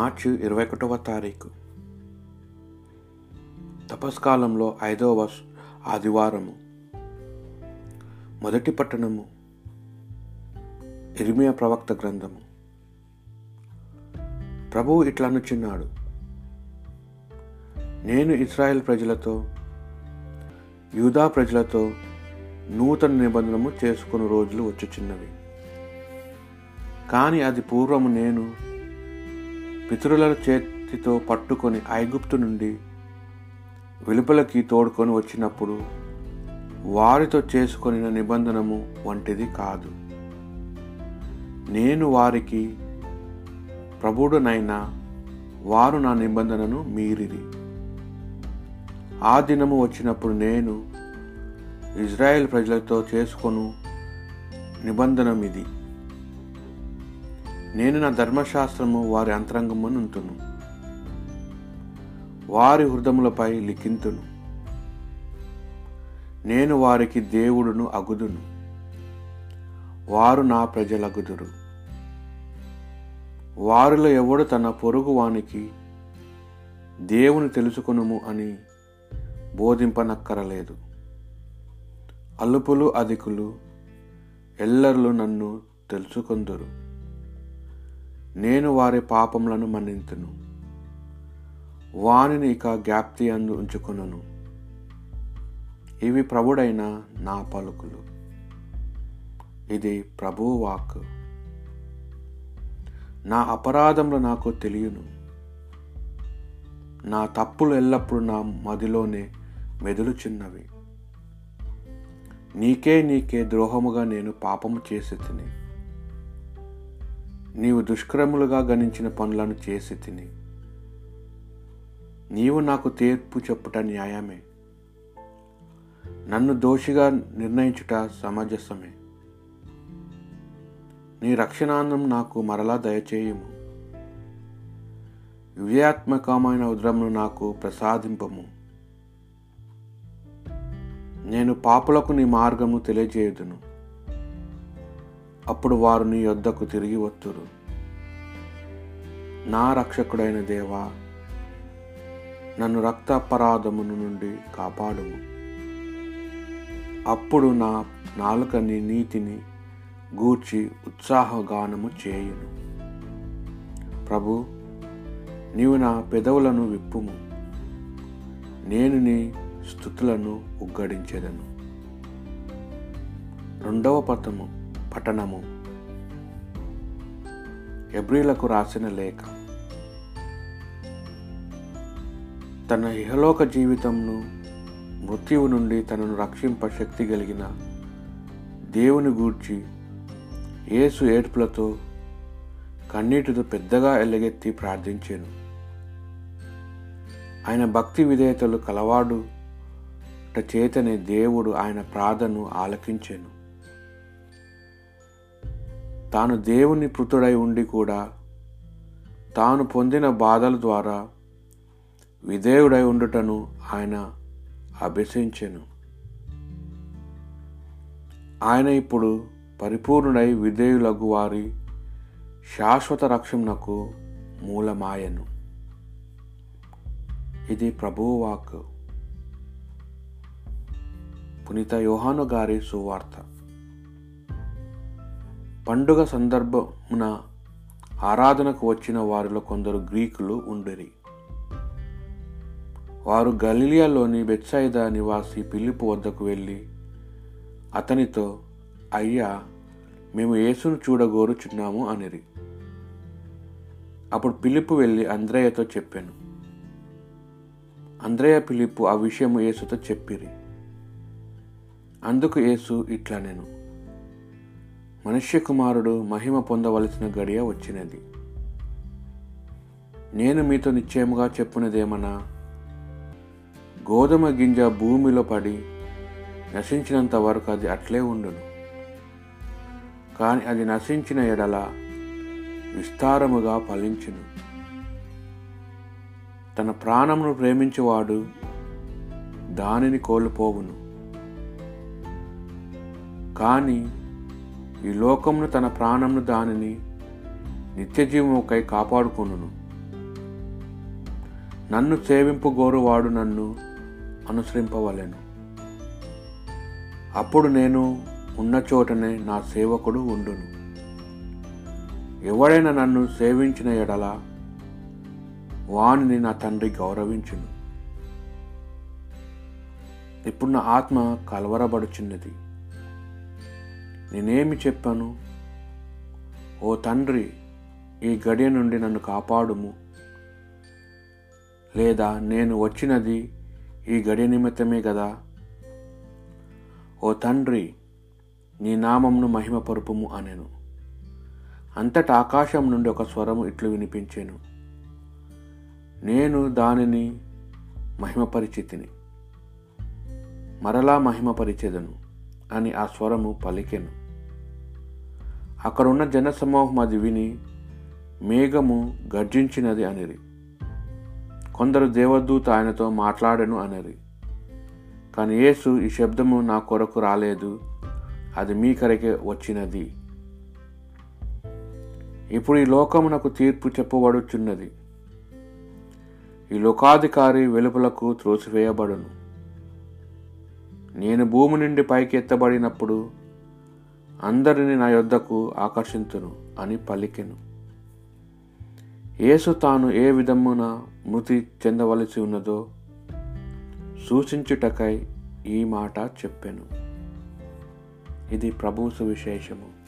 మార్చి ఇరవై ఒకటవ తారీఖు. తపస్కాలంలో ఐదవ ఆదివారము. మొదటి పట్టణము ఇర్మియా ప్రవక్త గ్రంథము. ప్రభువు ఇట్లా అనుచున్నాడు. నేను ఇస్రాయెల్ ప్రజలతో యూదా ప్రజలతో నూతన నిబంధనము చేసుకుని రోజులు వచ్చుచున్నవి. కానీ అది పూర్వము నేను పితరుల చేతితో పట్టుకొని ఐగుప్తు నుండి వెలుపలకి తోడుకొని వచ్చినప్పుడు వారితో చేసుకొని నిబంధనము వంటిది కాదు. నేను వారికి ప్రభుడునైనా వారు నా నిబంధనను మీరిది ఆ దినము వచ్చినప్పుడు నేను ఇజ్రాయెల్ ప్రజలతో చేసుకొను నిబంధనం ఇది నేను నా ధర్మశాస్త్రము వారి అంతరంగమునుంతును వారి హృదములపై లిఖింతును. నేను వారికి దేవుడును అగుదును. వారు నా ప్రజలగుదురు. వారిలో ఎవడు తన పొరుగు వానికి దేవుని తెలుసుకొనుము అని బోధింపనక్కరలేదు. అల్లుపులు అధికులు ఎల్లర్లు నన్ను తెలుసుకొందురు. నేను వారి పాపములను మన్నింతును. వానిని ఇక జ్ఞాప్తి అందు ఉంచుకును ఇవి ప్రభుడైన నా పలుకులు. ఇది ప్రభువు వాక్ నా అపరాధములు నాకు తెలియను. నా తప్పులు ఎల్లప్పుడూ నా మదిలోనే మెదులుచున్నవి. నీకే నీకే ద్రోహముగా నేను పాపము చేసి తిని నీవు దుష్కరములుగా గణించిన పనులను చేసి తిని. నీవు నాకు తీర్పు చెప్పుట న్యాయమే. నన్ను దోషిగా నిర్ణయించుట సమంజసమే. నీ రక్షణాన్నం నాకు మరలా దయచేయము. విజయాత్మకమైన ఉద్రమును నాకు ప్రసాదింపము. నేను పాపులకు నీ మార్గము తెలియజేయుదును. అప్పుడు వారు నీ యొద్దకు తిరిగి వత్తురు. నా రక్షకుడైన దేవా నన్ను రక్త అపరాధమును నుండి కాపాడుము. అప్పుడు నా నాలుక నీ నీతిని గూర్చి ఉత్సాహగానము చేయును. ప్రభు నీవు నా పెదవులను విప్పుము. నేను నీ స్థుతులను ఉగ్గడించెదను. రెండవ పథము పట్టణము. ఎబ్రిలకు రాసిన లేఖ. తన ఇహలోక జీవితంను మృత్యువు నుండి తనను రక్షింప శక్తి కలిగిన దేవుని గూర్చి యేసు ఏడ్పులతో కన్నీటితో పెద్దగా ఎల్లగెత్తి ప్రార్థించాను. ఆయన భక్తి విధేయతలు కలవాడు చేతనే దేవుడు ఆయన ప్రార్థనను ఆలకించాను. తాను దేవుని పృతుడై ఉండి కూడా తాను పొందిన బాధల ద్వారా విధేయుడై ఉండుటను ఆయన అభ్యసించెను. ఆయన ఇప్పుడు పరిపూర్ణుడై విధేయులకు వారి శాశ్వత రక్షణకు మూలమాయను. ఇది ప్రభువాక్ పునీత యోహాను గారి సువార్త. పండుగ సందర్భమున ఆరాధనకు వచ్చిన వారిలో కొందరు గ్రీకులు ఉండేరి. వారు గలీలియాలోని బెత్సైదా నివాసి పిలుపు వద్దకు వెళ్ళి అతనితో అయ్యా మేము యేసును చూడగోరుచున్నాము అనిరి. అప్పుడు పిలుపు వెళ్ళి అంద్రయ్యతో చెప్పాను. అంద్రయ్య పిలుపు ఆ విషయము యేసుతో చెప్పిరి. అందుకు యేసు ఇట్లా నేను మనుష్య కుమారుడు మహిమ పొందవలసిన గడియ వచ్చినది. నేను మీతో నిశ్చయముగా చెప్పున్నదేమన్నా గోధుమ గింజ భూమిలో పడి నశించినంత వరకు అది అట్లే ఉండును. కానీ అది నశించిన ఎడల విస్తారముగా ఫలించును. తన ప్రాణమును ప్రేమించేవాడు దానిని కోల్పోవును. కానీ ఈ లోకమును తన ప్రాణమును దానిని నిత్యజీవముకై కాపాడుకొనును. నన్ను సేవింపు గోరువాడు నన్ను అనుసరింపవలెను. అప్పుడు నేను ఉన్న చోటనే నా సేవకుడు ఉండును. ఎవడైనా నన్ను సేవించిన ఎడల వాణిని నా తండ్రి గౌరవించును. ఇప్పుడు నా ఆత్మ కలవరబడుచున్నది నేనేమి చెప్పాను? ఓ తండ్రి ఈ గడియ నుండి నన్ను కాపాడుము. లేదా నేను వచ్చినది ఈ గడియ నిమిత్తమే కదా ఓ తండ్రి నీ నామంను మహిమపరుపుము అనెను. అంతటా ఆకాశం నుండి ఒక స్వరము ఇట్లు వినిపించాను. నేను దానిని మహిమపరిచితిని. మరలా మహిమపరిచేదను అని ఆ స్వరము పలికెను. అక్కడున్న జనసమూహం అది విని మేఘము గర్జించినది అనిరి. కొందరు దేవదూత ఆయనతో మాట్లాడను అనిరి. కానీ యేసు ఈ శబ్దము నా కొరకు రాలేదు అది మీ కరకే వచ్చినది. ఇప్పుడు ఈ లోకమునకు తీర్పు చెప్పబడుచున్నది. ఈ లోకాధికారి వెలుపలకు త్రోసివేయబడును. నేను భూమి నుండి పైకి ఎత్తబడినప్పుడు అందరిని నా యొద్దకు ఆకర్షించును అని పలికెను. యేసు తాను ఏ విధమున మృతి చెందవలసి ఉన్నదో సూచించుటకై ఈ మాట చెప్పెను. ఇది ప్రభు సువిశేషము.